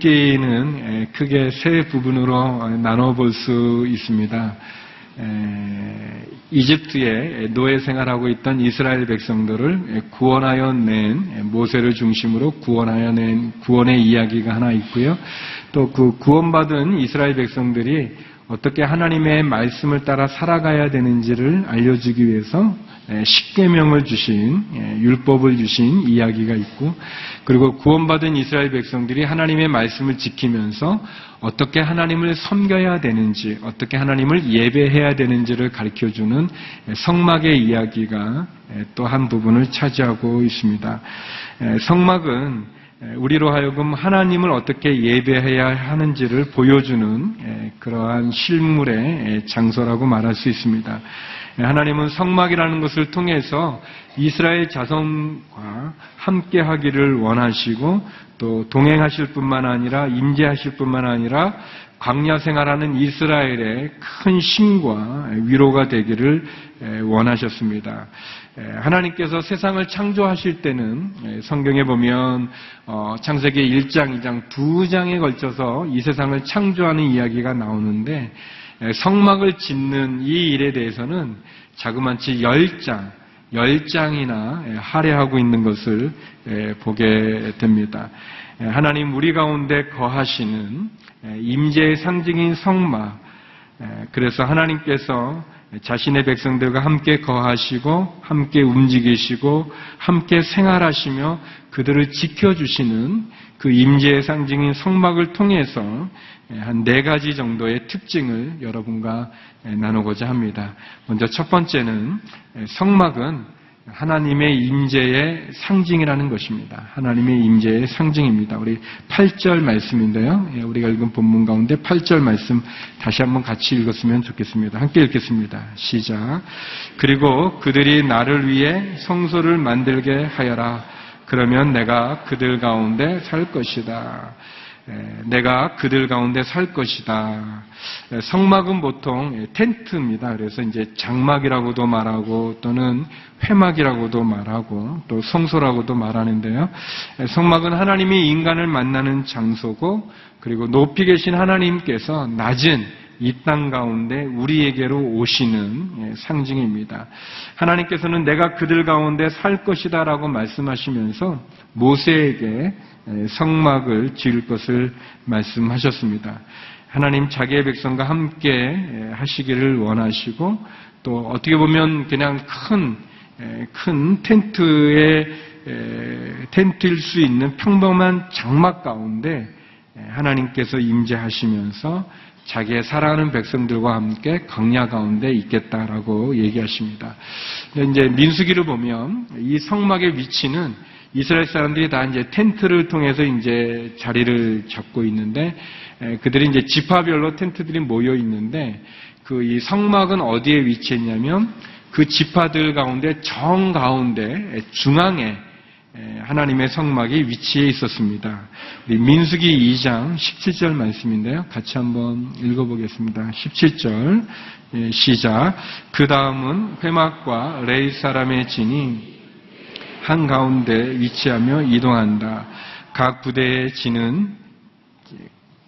출애굽기는 크게 세 부분으로 나눠 볼 수 있습니다. 이집트에 노예 생활하고 있던 이스라엘 백성들을 구원하여 낸 모세를 중심으로 구원하여 낸 구원의 이야기가 하나 있고요. 또 그 구원받은 이스라엘 백성들이 어떻게 하나님의 말씀을 따라 살아가야 되는지를 알려주기 위해서 십계명을 주신 율법을 주신 이야기가 있고 그리고 구원받은 이스라엘 백성들이 하나님의 말씀을 지키면서 어떻게 하나님을 섬겨야 되는지 어떻게 하나님을 예배해야 되는지를 가르쳐 주는 성막의 이야기가 또 한 부분을 차지하고 있습니다. 성막은 우리로 하여금 하나님을 어떻게 예배해야 하는지를 보여주는 그러한 실물의 장소라고 말할 수 있습니다. 하나님은 성막이라는 것을 통해서 이스라엘 자손과 함께 하기를 원하시고 또 동행하실 뿐만 아니라 임재하실 뿐만 아니라 광야 생활하는 이스라엘의 큰 힘과 위로가 되기를 원하셨습니다. 하나님께서 세상을 창조하실 때는 성경에 보면 어, 창세기 1장, 2장 두 장에 걸쳐서 이 세상을 창조하는 이야기가 나오는데 성막을 짓는 이 일에 대해서는 자그만치 10장, 10장이나 할애하고 있는 것을 보게 됩니다. 하나님 우리 가운데 거하시는 임재의 상징인 성막. 그래서 하나님께서 자신의 백성들과 함께 거하시고 함께 움직이시고 함께 생활하시며 그들을 지켜주시는 그 임재의 상징인 성막을 통해서 한 네 가지 정도의 특징을 여러분과 나누고자 합니다. 먼저 첫 번째는 성막은 하나님의 임재의 상징이라는 것입니다. 하나님의 임재의 상징입니다. 우리 8절 말씀인데요. 예, 우리가 읽은 본문 가운데 8절 말씀 다시 한번 같이 읽었으면 좋겠습니다. 함께 읽겠습니다. 시작. 그리고 그들이 나를 위해 성소를 만들게 하여라. 그러면 내가 그들 가운데 살 것이다. 내가 그들 가운데 살 것이다. 성막은 보통 텐트입니다. 그래서 이제 장막이라고도 말하고 또는 회막이라고도 말하고 또 성소라고도 말하는데요. 성막은 하나님이 인간을 만나는 장소고 그리고 높이 계신 하나님께서 낮은 이 땅 가운데 우리에게로 오시는 상징입니다. 하나님께서는 내가 그들 가운데 살 것이다 라고 말씀하시면서 모세에게 성막을 지을 것을 말씀하셨습니다. 하나님 자기의 백성과 함께 하시기를 원하시고 또 어떻게 보면 그냥 큰, 큰 텐트에 텐트일 수 있는 평범한 장막 가운데 하나님께서 임재하시면서 자기의 사랑하는 백성들과 함께 광야 가운데 있겠다라고 얘기하십니다. 이제 민수기를 보면 이 성막의 위치는 이스라엘 사람들이 다 이제 텐트를 통해서 이제 자리를 잡고 있는데 그들이 이제 지파별로 텐트들이 모여 있는데 그 이 성막은 어디에 위치했냐면 그 지파들 가운데 정 가운데 중앙에 하나님의 성막이 위치해 있었습니다. 우리 민수기 2장 17절 말씀인데요. 같이 한번 읽어보겠습니다. 17절 시작. 그 다음은 회막과 레이 사람의 진이 한 가운데 위치하며 이동한다. 각 부대의 진은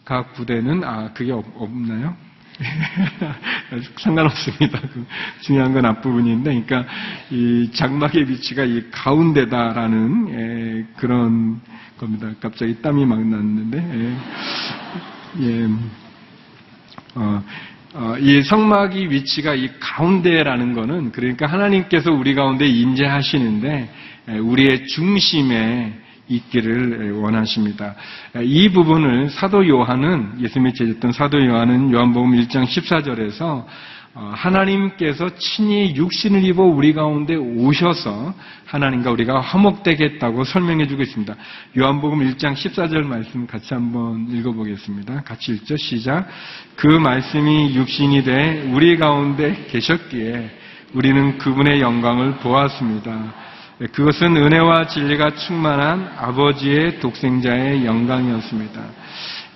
각 부대는 아 그게 없, 나요 상관없습니다. 그 중요한 건 앞부분인데, 그러니까 이 장막의 위치가 이 가운데다라는 예, 그런 겁니다. 갑자기 땀이 막 났는데, 예, 예. 어, 어, 이 성막이 위치가 이 가운데라는 거는 그러니까 하나님께서 우리 가운데 임재하시는데 우리의 중심에 있기를 원하십니다. 이 부분을 사도 요한은 예수님이 제셨던 사도 요한은 요한복음 1장 14절에서 어, 하나님께서 친히 육신을 입어 우리 가운데 오셔서 하나님과 우리가 화목되겠다고 설명해 주고 있습니다. 요한복음 1장 14절 말씀 같이 한번 읽어보겠습니다. 같이 읽죠. 시작. 그 말씀이 육신이 돼 우리 가운데 계셨기에 우리는 그분의 영광을 보았습니다. 그것은 은혜와 진리가 충만한 아버지의 독생자의 영광이었습니다.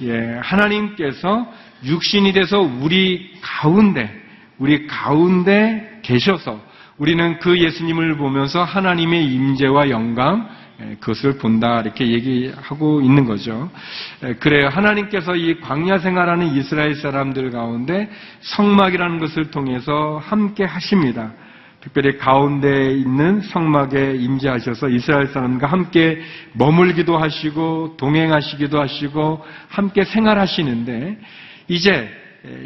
예, 하나님께서 육신이 돼서 우리 가운데 우리 가운데 계셔서 우리는 그 예수님을 보면서 하나님의 임재와 영광 에, 그것을 본다 이렇게 얘기하고 있는 거죠. 에, 그래요. 하나님께서 이 광야 생활하는 이스라엘 사람들 가운데 성막이라는 것을 통해서 함께 하십니다. 특별히 가운데 있는 성막에 임재하셔서 이스라엘 사람과 함께 머물기도 하시고 동행하시기도 하시고 함께 생활하시는데 이제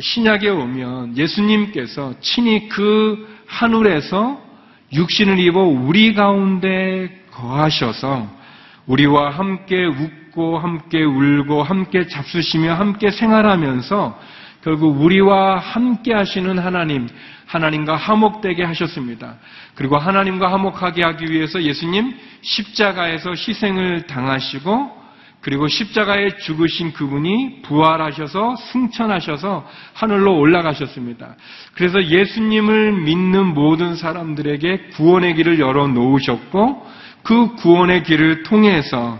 신약에 오면 예수님께서 친히 그 하늘에서 육신을 입어 우리 가운데 거하셔서 우리와 함께 웃고 함께 울고 함께 잡수시며 함께 생활하면서 결국 우리와 함께 하시는 하나님, 하나님과 화목되게 하셨습니다. 그리고 하나님과 화목하게 하기 위해서 예수님 십자가에서 희생을 당하시고 그리고 십자가에 죽으신 그분이 부활하셔서 승천하셔서 하늘로 올라가셨습니다. 그래서 예수님을 믿는 모든 사람들에게 구원의 길을 열어 놓으셨고 그 구원의 길을 통해서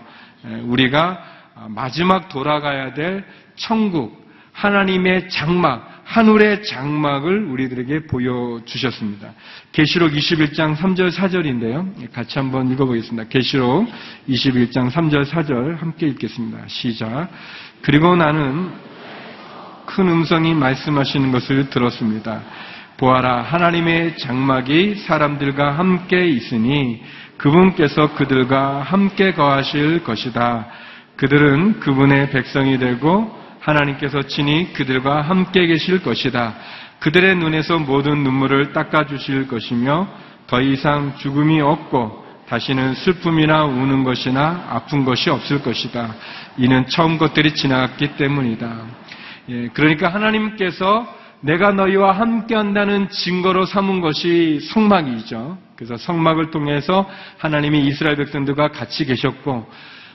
우리가 마지막 돌아가야 될 천국, 하나님의 장막, 하늘의 장막을 우리들에게 보여주셨습니다. 계시록 21장 3절 4절인데요. 같이 한번 읽어보겠습니다. 계시록 21장 3절 4절 함께 읽겠습니다. 시작. 그리고 나는 큰 음성이 말씀하시는 것을 들었습니다. 보아라 하나님의 장막이 사람들과 함께 있으니 그분께서 그들과 함께 거하실 것이다. 그들은 그분의 백성이 되고 하나님께서 친히 그들과 함께 계실 것이다. 그들의 눈에서 모든 눈물을 닦아주실 것이며 더 이상 죽음이 없고 다시는 슬픔이나 우는 것이나 아픈 것이 없을 것이다. 이는 처음 것들이 지나갔기 때문이다. 예, 그러니까 하나님께서 내가 너희와 함께 한다는 증거로 삼은 것이 성막이죠. 그래서 성막을 통해서 하나님이 이스라엘 백성들과 같이 계셨고,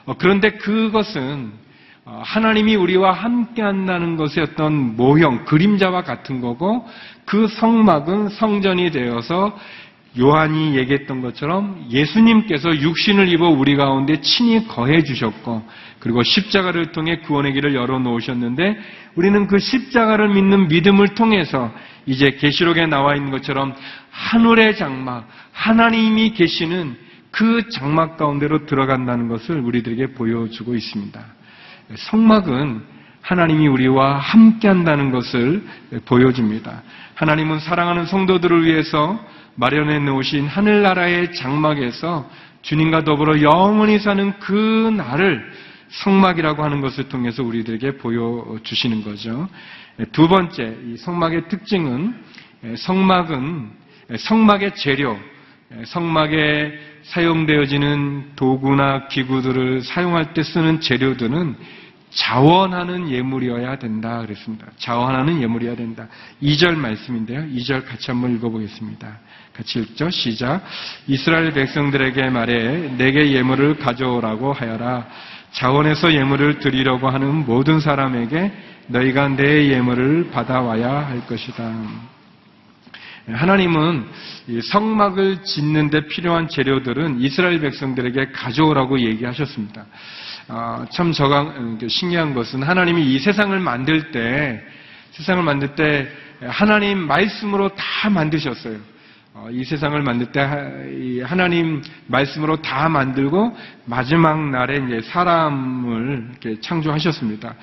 어, 그런데 그것은 어, 하나님이 우리와 함께 한다는 것의 어떤 모형, 그림자와 같은 거고 그 성막은 성전이 되어서 요한이 얘기했던 것처럼 예수님께서 육신을 입어 우리 가운데 친히 거해 주셨고 그리고 십자가를 통해 구원의 길을 열어 놓으셨는데 우리는 그 십자가를 믿는 믿음을 통해서 이제 계시록에 나와 있는 것처럼 하늘의 장막, 하나님이 계시는 그 장막 가운데로 들어간다는 것을 우리들에게 보여주고 있습니다. 성막은 하나님이 우리와 함께 한다는 것을 보여줍니다. 하나님은 사랑하는 성도들을 위해서 마련해 놓으신 하늘나라의 장막에서 주님과 더불어 영원히 사는 그 날을 성막이라고 하는 것을 통해서 우리들에게 보여주시는 거죠. 두 번째, 이 성막의 특징은 성막은 성막의 재료, 성막에 사용되어지는 도구나 기구들을 사용할 때 쓰는 재료들은 자원하는 예물이어야 된다 그랬습니다. 자원하는 예물이어야 된다. 2절 말씀인데요. 2절 같이 한번 읽어보겠습니다. 같이 읽죠. 시작. 이스라엘 백성들에게 말해 내게 예물을 가져오라고 하여라. 자원해서 예물을 드리려고 하는 모든 사람에게 너희가 내 예물을 받아와야 할 것이다. 하나님은 성막을 짓는 데 필요한 재료들은 이스라엘 백성들에게 가져오라고 얘기하셨습니다. 아, 참 저가 음, 신기한 것은 하나님이 이 세상을 만들 때 세상을 만들 때 하나님 말씀으로 다 만드셨어요. 어, 이 세상을 만들 때 하나님 말씀으로 다 만들고 마지막 날에 이제 사람을 이렇게 창조하셨습니다.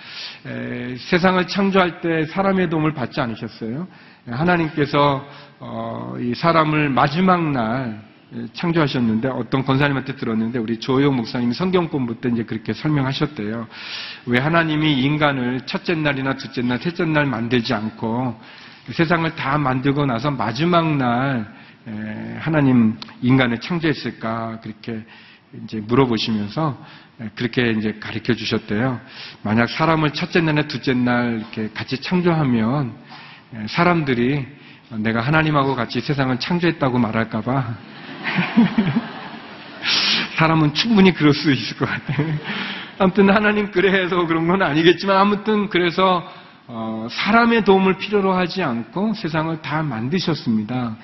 세상을 창조할 때 사람의 도움을 받지 않으셨어요. 하나님께서 어, 이 사람을 마지막 날 창조하셨는데 어떤 권사님한테 들었는데 우리 조용 목사님이 성경 공부 때 이제 그렇게 설명하셨대요. 왜 하나님이 인간을 첫째 날이나 둘째 날, 셋째 날 만들지 않고 세상을 다 만들고 나서 마지막 날 하나님 인간을 창조했을까 그렇게 이제 물어보시면서 그렇게 이제 가르쳐 주셨대요. 만약 사람을 첫째 날이나 둘째 날 이렇게 같이 창조하면 사람들이 내가 하나님하고 같이 세상을 창조했다고 말할까봐 사람은 충분히 그럴 수 있을 것 같아요. 아무튼 하나님 그래서 그런 건 아니겠지만 아무튼 그래서 어, 사람의 도움을 필요로 하지 않고 세상을 다 만드셨습니다.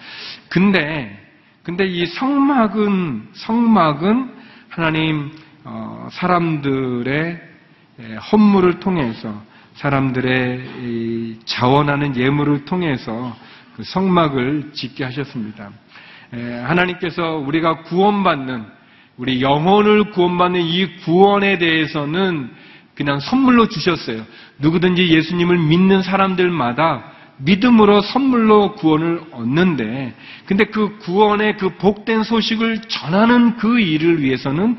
근데 근데 이 성막은 성막은 하나님 어, 사람들의 헌물을 통해서 사람들의 자원하는 예물을 통해서 그 성막을 짓게 하셨습니다. 하나님께서 우리가 구원받는 우리 영혼을 구원받는 이 구원에 대해서는 그냥 선물로 주셨어요. 누구든지 예수님을 믿는 사람들마다 믿음으로 선물로 구원을 얻는데, 근데 그 구원의 그 복된 소식을 전하는 그 일을 위해서는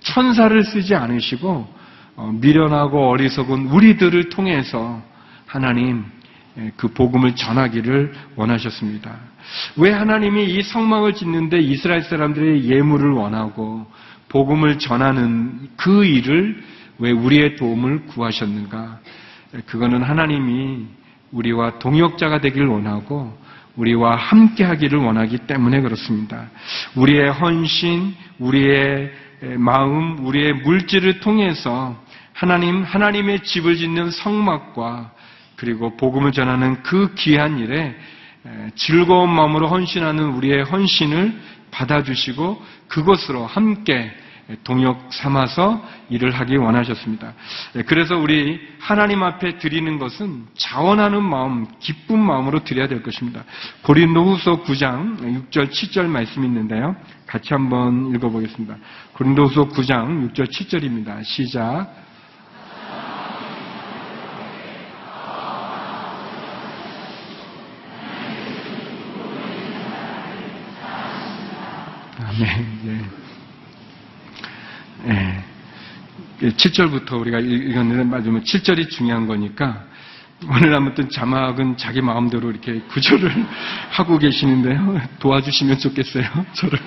천사를 쓰지 않으시고, 어, 미련하고 어리석은 우리들을 통해서 하나님 예, 그 복음을 전하기를 원하셨습니다. 왜 하나님이 이 성막을 짓는데 이스라엘 사람들의 예물을 원하고 복음을 전하는 그 일을 왜 우리의 도움을 구하셨는가? 예, 그거는 하나님이 우리와 동역자가 되기를 원하고 우리와 함께 하기를 원하기 때문에 그렇습니다. 우리의 헌신, 우리의 마음, 우리의 물질을 통해서 하나님, 하나님의 집을 짓는 성막과 그리고 복음을 전하는 그 귀한 일에 즐거운 마음으로 헌신하는 우리의 헌신을 받아주시고 그것으로 함께 동역 삼아서 일을 하기 원하셨습니다. 그래서 우리 하나님 앞에 드리는 것은 자원하는 마음, 기쁜 마음으로 드려야 될 것입니다. 고린도후서 9장 6절 7절 말씀이 있는데요. 같이 한번 읽어보겠습니다. 고린도후서 9장 6절 7절입니다. 시작. 아멘. 예. 예. 7절부터 우리가 읽었는데 맞으면 7절이 중요한 거니까 오늘 아무튼 자막은 자기 마음대로 이렇게 구조를 하고 계시는데요. 도와주시면 좋겠어요. 저를.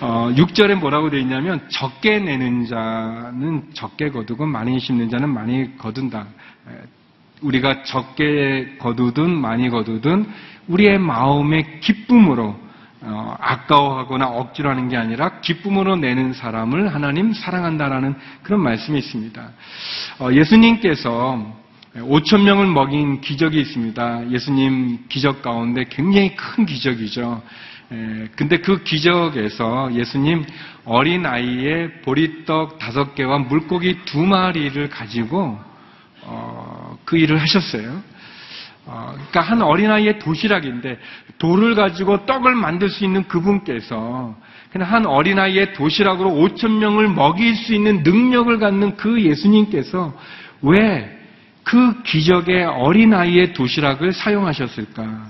어, 6절에 뭐라고 되어 있냐면 적게 내는 자는 적게 거두고 많이 심는 자는 많이 거둔다. 우리가 적게 거두든 많이 거두든 우리의 마음의 기쁨으로 어, 아까워하거나 억지로 하는 게 아니라 기쁨으로 내는 사람을 하나님 사랑한다라는 그런 말씀이 있습니다. 어, 예수님께서 5천 명을 먹인 기적이 있습니다. 예수님 기적 가운데 굉장히 큰 기적이죠. 에, 근데 그 기적에서 예수님 어린 아이의 보리떡 다섯 개와 물고기 두 마리를 가지고 어, 그 일을 하셨어요. 어, 그러니까 한 어린아이의 도시락인데 돌을 가지고 떡을 만들 수 있는 그분께서 그냥 한 어린아이의 도시락으로 5천 명을 먹일 수 있는 능력을 갖는 그 예수님께서 왜 그 기적의 어린아이의 도시락을 사용하셨을까?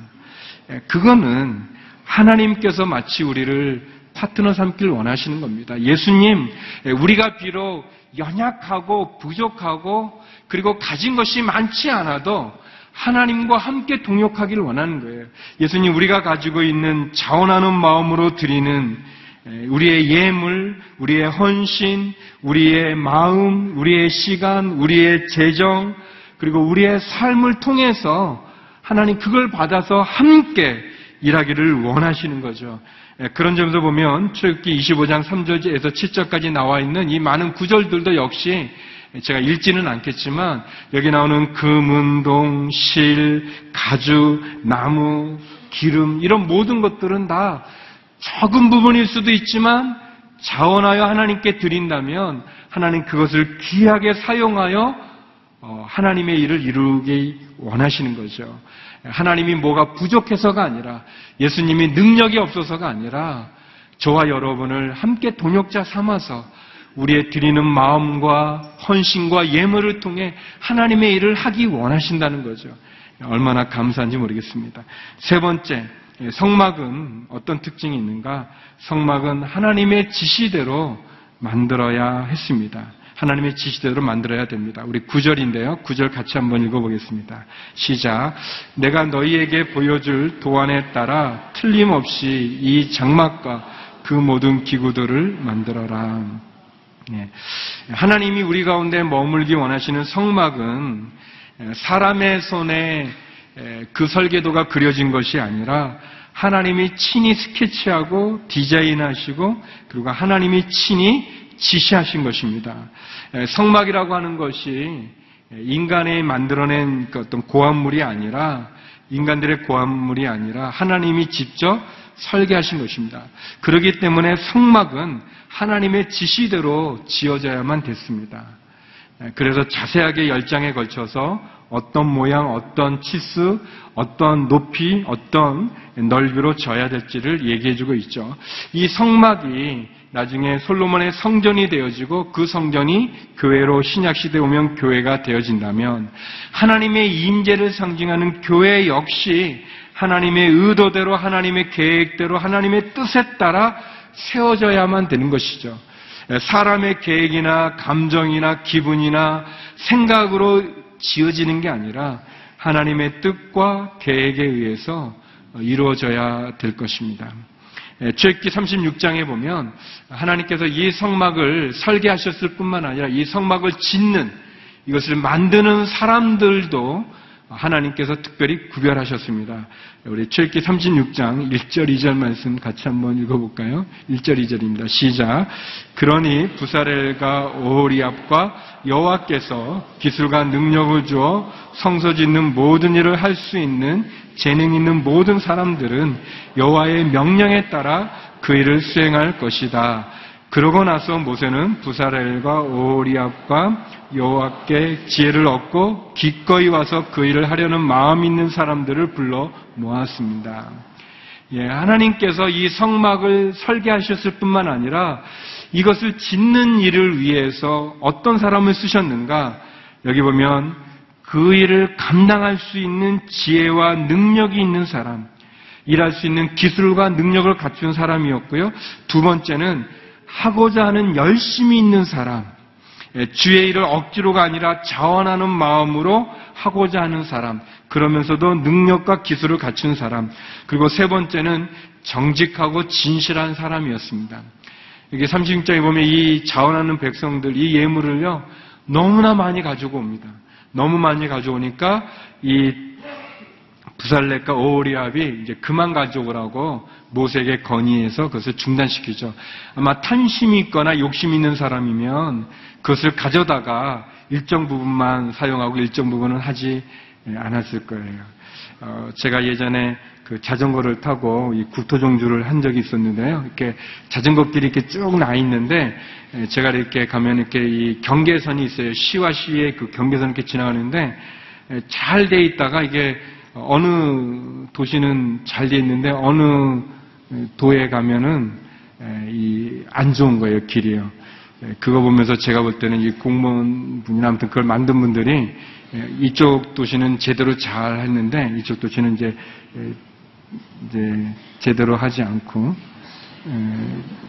예, 그거는 하나님께서 마치 우리를 파트너 삼길 원하시는 겁니다. 예수님, 예, 우리가 비록 연약하고 부족하고 그리고 가진 것이 많지 않아도 하나님과 함께 동역하기를 원하는 거예요. 예수님 우리가 가지고 있는 자원하는 마음으로 드리는 우리의 예물, 우리의 헌신, 우리의 마음, 우리의 시간, 우리의 재정, 그리고 우리의 삶을 통해서 하나님 그걸 받아서 함께 일하기를 원하시는 거죠. 그런 점에서 보면 출애굽기 25장 3절에서 7절까지 나와 있는 이 많은 구절들도 역시 제가 읽지는 않겠지만 여기 나오는 금은동, 실, 가죽, 나무, 기름 이런 모든 것들은 다 적은 부분일 수도 있지만 자원하여 하나님께 드린다면 하나님 그것을 귀하게 사용하여 어, 하나님의 일을 이루기 원하시는 거죠. 하나님이 뭐가 부족해서가 아니라 예수님이 능력이 없어서가 아니라 저와 여러분을 함께 동역자 삼아서 우리의 드리는 마음과 헌신과 예물을 통해 하나님의 일을 하기 원하신다는 거죠. 얼마나 감사한지 모르겠습니다. 세 번째, 성막은 어떤 특징이 있는가? 성막은 하나님의 지시대로 만들어야 했습니다. 하나님의 지시대로 만들어야 됩니다. 우리 구절인데요. 구절 같이 한번 읽어보겠습니다. 시작. 내가 너희에게 보여줄 도안에 따라 틀림없이 이 장막과 그 모든 기구들을 만들어라. 예. 하나님이 우리 가운데 머물기 원하시는 성막은 사람의 손에 그 설계도가 그려진 것이 아니라 하나님이 친히 스케치하고 디자인하시고 그리고 하나님이 친히 지시하신 것입니다. 성막이라고 하는 것이 인간이 만들어낸 그 어떤 고안물이 아니라 인간들의 고안물이 아니라 하나님이 직접 설계하신 것입니다. 그렇기 때문에 성막은 하나님의 지시대로 지어져야만 됐습니다. 그래서 자세하게 열 장에 걸쳐서 어떤 모양, 어떤 치수, 어떤 높이, 어떤 넓이로 져야 될지를 얘기해주고 있죠. 이 성막이 나중에 솔로몬의 성전이 되어지고 그 성전이 교회로 신약 시대 오면 교회가 되어진다면 하나님의 임재를 상징하는 교회 역시 하나님의 의도대로 하나님의 계획대로 하나님의 뜻에 따라 세워져야만 되는 것이죠. 사람의 계획이나 감정이나 기분이나 생각으로 지어지는 게 아니라 하나님의 뜻과 계획에 의해서 이루어져야 될 것입니다. 출애기 36장에 보면 하나님께서 이 성막을 설계하셨을 뿐만 아니라 이 성막을 짓는 이것을 만드는 사람들도 하나님께서 특별히 구별하셨습니다. 우리 출애기 36장 1절 2절 말씀 같이 한번 읽어볼까요? 1절 2절입니다. 시작. 그러니 부사렐과 오호리압과 여호와께서 기술과 능력을 주어 성서 짓는 모든 일을 할 수 있는 재능 있는 모든 사람들은 여호와의 명령에 따라 그 일을 수행할 것이다. 그러고 나서 모세는 부사렐과 오리압과 여호와께 지혜를 얻고 기꺼이 와서 그 일을 하려는 마음 있는 사람들을 불러 모았습니다. 예, 하나님께서 이 성막을 설계하셨을 뿐만 아니라 이것을 짓는 일을 위해서 어떤 사람을 쓰셨는가? 여기 보면 그 일을 감당할 수 있는 지혜와 능력이 있는 사람, 일할 수 있는 기술과 능력을 갖춘 사람이었고요. 두 번째는 하고자 하는 열심이 있는 사람, 예, 주의 일을 억지로가 아니라 자원하는 마음으로 하고자 하는 사람, 그러면서도 능력과 기술을 갖춘 사람, 그리고 세 번째는 정직하고 진실한 사람이었습니다. 이게 36장에 보면 이 자원하는 백성들, 이 예물을요, 너무나 많이 가지고 옵니다. 너무 많이 가져오니까 이 부살렉과 오리압이 이제 그만 가져오라고 모세에게 건의해서 그것을 중단시키죠. 아마 탄심이 있거나 욕심 있는 사람이면 그것을 가져다가 일정 부분만 사용하고 일정 부분은 하지 않았을 거예요. 어, 제가 예전에 그 자전거를 타고 이 국토종주를 한 적이 있었는데요. 이렇게 자전거길이 이렇게 쭉 나 있는데 제가 이렇게 가면 이렇게 이 경계선이 있어요. 시와 시의 그 경계선 이렇게 지나가는데 잘 돼 있다가 이게 어느 도시는 잘 돼 있는데 어느 도에 가면은 이 안 좋은 거예요 길이요. 그거 보면서 제가 볼 때는 이 공무원분이나 아무튼 그걸 만든 분들이 이쪽 도시는 제대로 잘 했는데 이쪽 도시는 이제 이제 제대로 하지 않고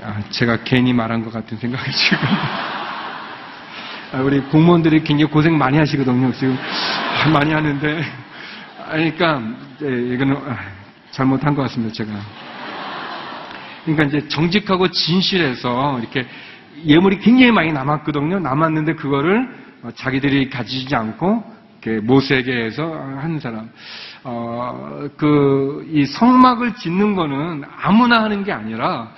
아, 제가 괜히 말한 것 같은 생각이 지금 아, 우리 공무원들이 굉장히 고생 많이 하시거든요. 지금 많이 하는데 그러니까 이거는 아, 잘못한 것 같습니다. 제가 그러니까 이제 정직하고 진실해서 이렇게 예물이 굉장히 많이 남았거든요. 남았는데 그거를 자기들이 가지지 않고 모세에게 해서 하는 사람. 어, 그, 이 성막을 짓는 거는 아무나 하는 게 아니라,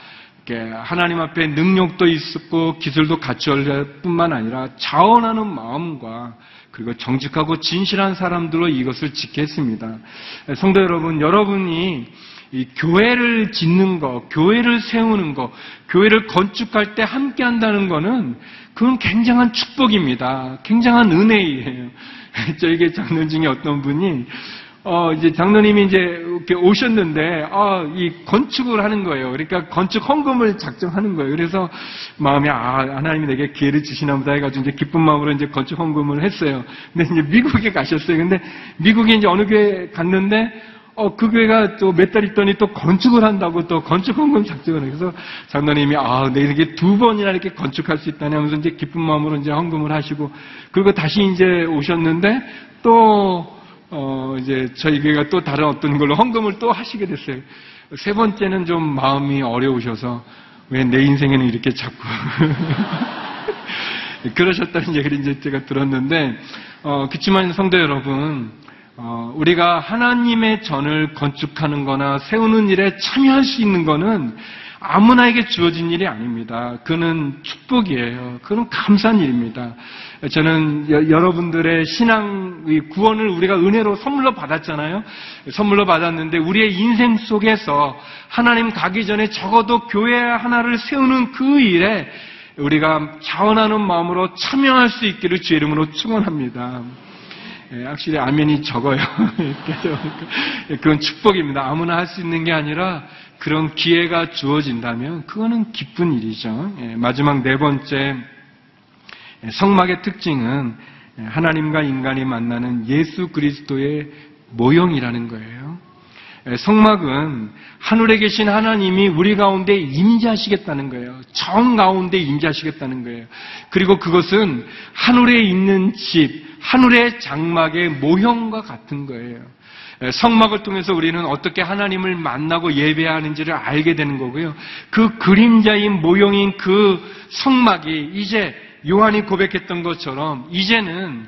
하나님 앞에 능력도 있었고, 기술도 갖춰야 뿐만 아니라, 자원하는 마음과, 그리고 정직하고 진실한 사람들로 이것을 지켰습니다. 성도 여러분, 여러분이 이 교회를 짓는 거, 교회를 세우는 거, 교회를 건축할 때 함께 한다는 거는 그건 굉장한 축복입니다. 굉장한 은혜예요. 저에게 장로님 중에 어떤 분이 어, 이제 장로님이 이제 이렇게 오셨는데, 아, 이 건축을 하는 거예요. 그러니까 건축 헌금을 작정하는 거예요. 그래서 마음이, 아, 하나님이 내게 기회를 주시나 보다 해가지고 이제 기쁜 마음으로 이제 건축 헌금을 했어요. 근데 이제 미국에 가셨어요. 근데 미국에 이제 어느 교회 갔는데, 어, 그 교회가 또 몇 달 있더니 또 건축을 한다고 또 건축 헌금 작정을. 그래서 장로님이, 아, 내 이렇게 두 번이나 이렇게 건축할 수 있다니 하면서 이제 기쁜 마음으로 이제 헌금을 하시고, 그리고 다시 이제 오셨는데, 또, 어, 이제 저희 교회가 또 다른 어떤 걸로 헌금을 또 하시게 됐어요. 세 번째는 좀 마음이 어려우셔서 왜 내 인생에는 이렇게 자꾸 그러셨다는 얘기를 이제 제가 들었는데 어, 그렇지만 성도 여러분 어, 우리가 하나님의 전을 건축하는 거나 세우는 일에 참여할 수 있는 거는 아무나에게 주어진 일이 아닙니다. 그는 축복이에요. 그는 감사한 일입니다. 저는 여, 러분들의 신앙의 구원을 우리가 은혜로 선물로 받았잖아요. 선물로 받았는데 우리의 인생 속에서 하나님 가기 전에 적어도 교회 하나를 세우는 그 일에 우리가 자원하는 마음으로 참여할 수 있기를 주의 이름으로 축원합니다. 예, 확실히 아멘이 적어요. 그건 축복입니다. 아무나 할 수 있는 게 아니라 그런 기회가 주어진다면 그거는 기쁜 일이죠. 예, 마지막 네 번째 예, 성막의 특징은 예, 하나님과 인간이 만나는 예수 그리스도의 모형이라는 거예요. 예, 성막은 하늘에 계신 하나님이 우리 가운데 임재하시겠다는 거예요. 정 가운데 임재하시겠다는 거예요. 그리고 그것은 하늘에 있는 집, 하늘의 장막의 모형과 같은 거예요. 예, 성막을 통해서 우리는 어떻게 하나님을 만나고 예배하는지를 알게 되는 거고요. 그 그림자인 모형인 그 성막이 이제 요한이 고백했던 것처럼 이제는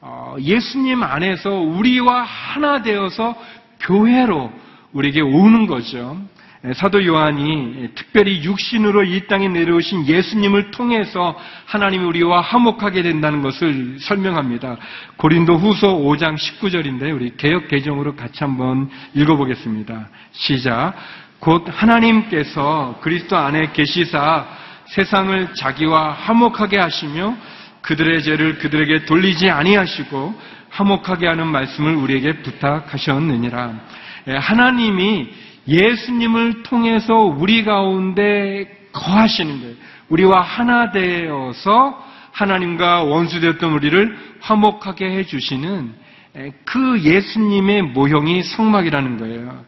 어, 예수님 안에서 우리와 하나 되어서 교회로 우리에게 오는 거죠. 예, 사도 요한이 특별히 육신으로 이 땅에 내려오신 예수님을 통해서 하나님이 우리와 화목하게 된다는 것을 설명합니다. 고린도 후서 5장 19절인데 우리 개혁 개정으로 같이 한번 읽어보겠습니다. 시작. 곧 하나님께서 그리스도 안에 계시사 세상을 자기와 화목하게 하시며 그들의 죄를 그들에게 돌리지 아니하시고 화목하게 하는 말씀을 우리에게 부탁하셨느니라. 예, 하나님이 예수님을 통해서 우리 가운데 거하시는 거예요. 우리와 하나 되어서 하나님과 원수되었던 우리를 화목하게 해주시는 그 예수님의 모형이 성막이라는 거예요.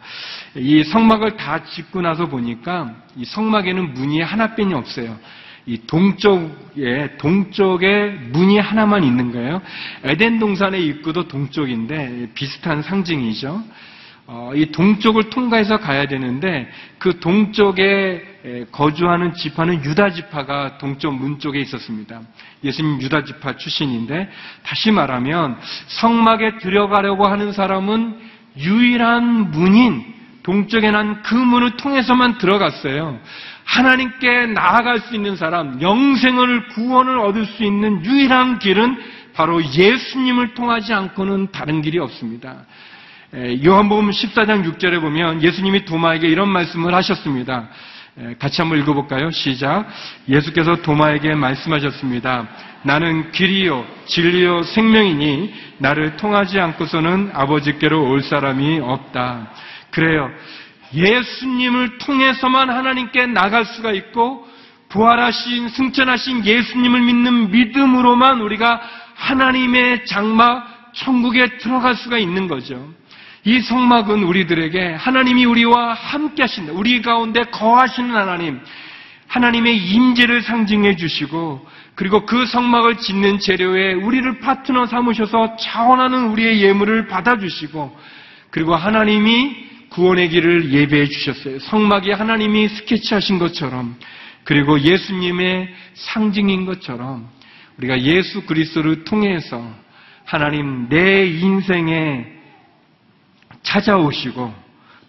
이 성막을 다 짓고 나서 보니까 이 성막에는 문이 하나뿐이 없어요. 이 동쪽에 동쪽에 문이 하나만 있는 거예요. 에덴 동산의 입구도 동쪽인데 비슷한 상징이죠. 어, 이 동쪽을 통과해서 가야 되는데 그 동쪽에 거주하는 지파는 유다 지파가 동쪽 문 쪽에 있었습니다. 예수님 유다 지파 출신인데 다시 말하면 성막에 들어가려고 하는 사람은 유일한 문인 동쪽에 난 그 문을 통해서만 들어갔어요. 하나님께 나아갈 수 있는 사람, 영생을 구원을 얻을 수 있는 유일한 길은 바로 예수님을 통하지 않고는 다른 길이 없습니다. 요한복음 14장 6절에 보면 예수님이 도마에게 이런 말씀을 하셨습니다. 같이 한번 읽어볼까요? 시작. 예수께서 도마에게 말씀하셨습니다. 나는 길이요, 진리요, 생명이니 나를 통하지 않고서는 아버지께로 올 사람이 없다. 그래요. 예수님을 통해서만 하나님께 나갈 수가 있고 부활하신 승천하신 예수님을 믿는 믿음으로만 우리가 하나님의 장막 천국에 들어갈 수가 있는 거죠. 이 성막은 우리들에게 하나님이 우리와 함께 하신다. 우리 가운데 거하시는 하나님, 하나님의 임재를 상징해 주시고 그리고 그 성막을 짓는 재료에 우리를 파트너 삼으셔서 자원하는 우리의 예물을 받아 주시고 그리고 하나님이 구원의 길을 예배해 주셨어요. 성막이 하나님이 스케치하신 것처럼 그리고 예수님의 상징인 것처럼 우리가 예수 그리스도를 통해서 하나님 내 인생에 찾아오시고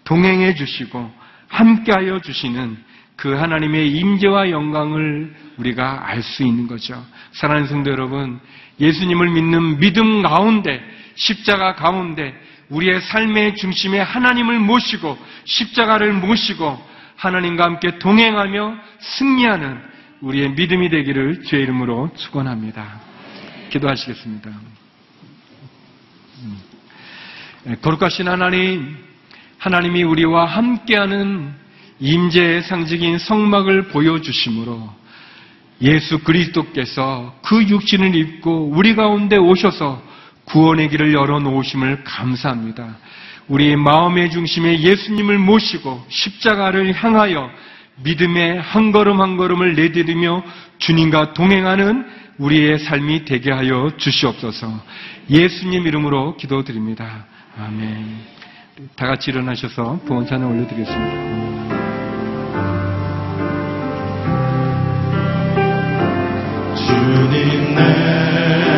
동행해 주시고 함께하여 주시는 그 하나님의 임재와 영광을 우리가 알 수 있는 거죠. 사랑하는 성도 여러분, 예수님을 믿는 믿음 가운데 십자가 가운데 우리의 삶의 중심에 하나님을 모시고 십자가를 모시고 하나님과 함께 동행하며 승리하는 우리의 믿음이 되기를 주의 이름으로 축원합니다. 기도하시겠습니다. 음. 거룩하신 하나님, 하나님이 우리와 함께하는 임재의 상징인 성막을 보여주심으로 예수 그리스도께서 그 육신을 입고 우리 가운데 오셔서 구원의 길을 열어놓으심을 감사합니다. 우리의 마음의 중심에 예수님을 모시고 십자가를 향하여 믿음의 한 걸음 한 걸음을 내디디며 주님과 동행하는 우리의 삶이 되게 하여 주시옵소서. 예수님 이름으로 기도드립니다. 아멘. 다 같이 일어나셔서 부원산을 올려드리겠습니다. 주님 내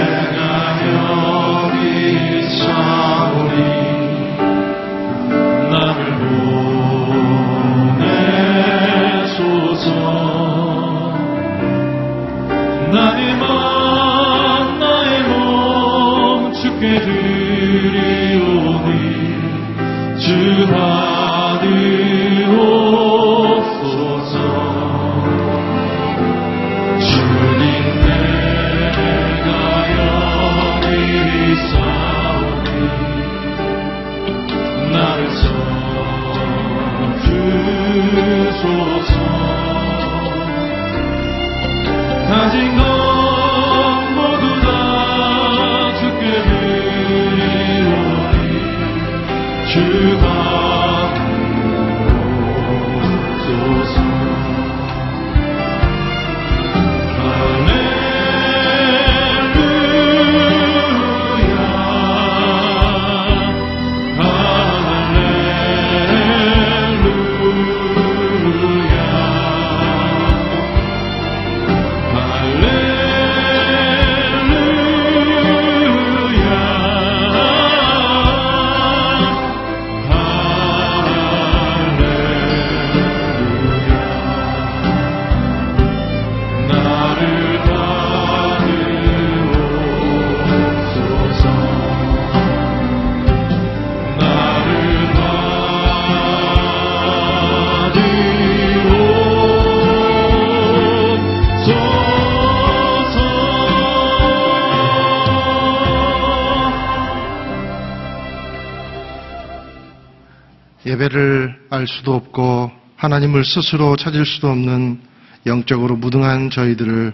예배를 알 수도 없고 하나님을 스스로 찾을 수도 없는 영적으로 무등한 저희들을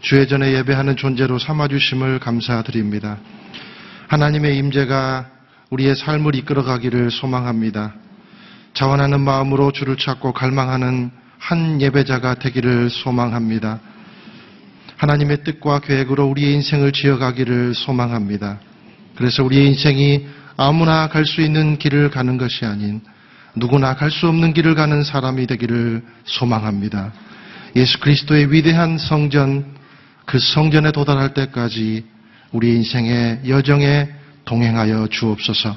주의 전에 예배하는 존재로 삼아주심을 감사드립니다. 하나님의 임재가 우리의 삶을 이끌어가기를 소망합니다. 자원하는 마음으로 주를 찾고 갈망하는 한 예배자가 되기를 소망합니다. 하나님의 뜻과 계획으로 우리의 인생을 지어가기를 소망합니다. 그래서 우리의 인생이 아무나 갈 수 있는 길을 가는 것이 아닌 누구나 갈 수 없는 길을 가는 사람이 되기를 소망합니다. 예수 그리스도의 위대한 성전, 그 성전에 도달할 때까지 우리 인생의 여정에 동행하여 주옵소서.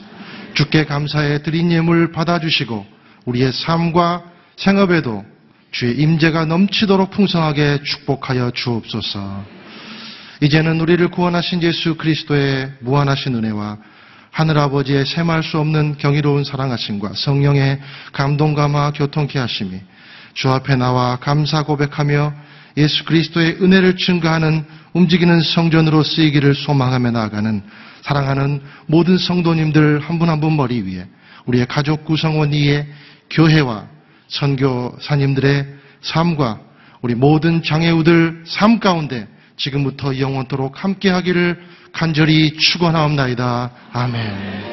주께 감사해 드린 예물 받아주시고 우리의 삶과 생업에도 주의 임재가 넘치도록 풍성하게 축복하여 주옵소서. 이제는 우리를 구원하신 예수 그리스도의 무한하신 은혜와 하늘아버지의 셈할 수 없는 경이로운 사랑하심과 성령의 감동감화 교통케 하심이 주 앞에 나와 감사 고백하며 예수 그리스도의 은혜를 증가하는 움직이는 성전으로 쓰이기를 소망하며 나아가는 사랑하는 모든 성도님들 한 분 한 분 머리 위에 우리의 가족 구성원 위에 교회와 선교사님들의 삶과 우리 모든 장애우들 삶 가운데 지금부터 영원토록 함께하기를 간절히 축원하옵나이다. 아멘.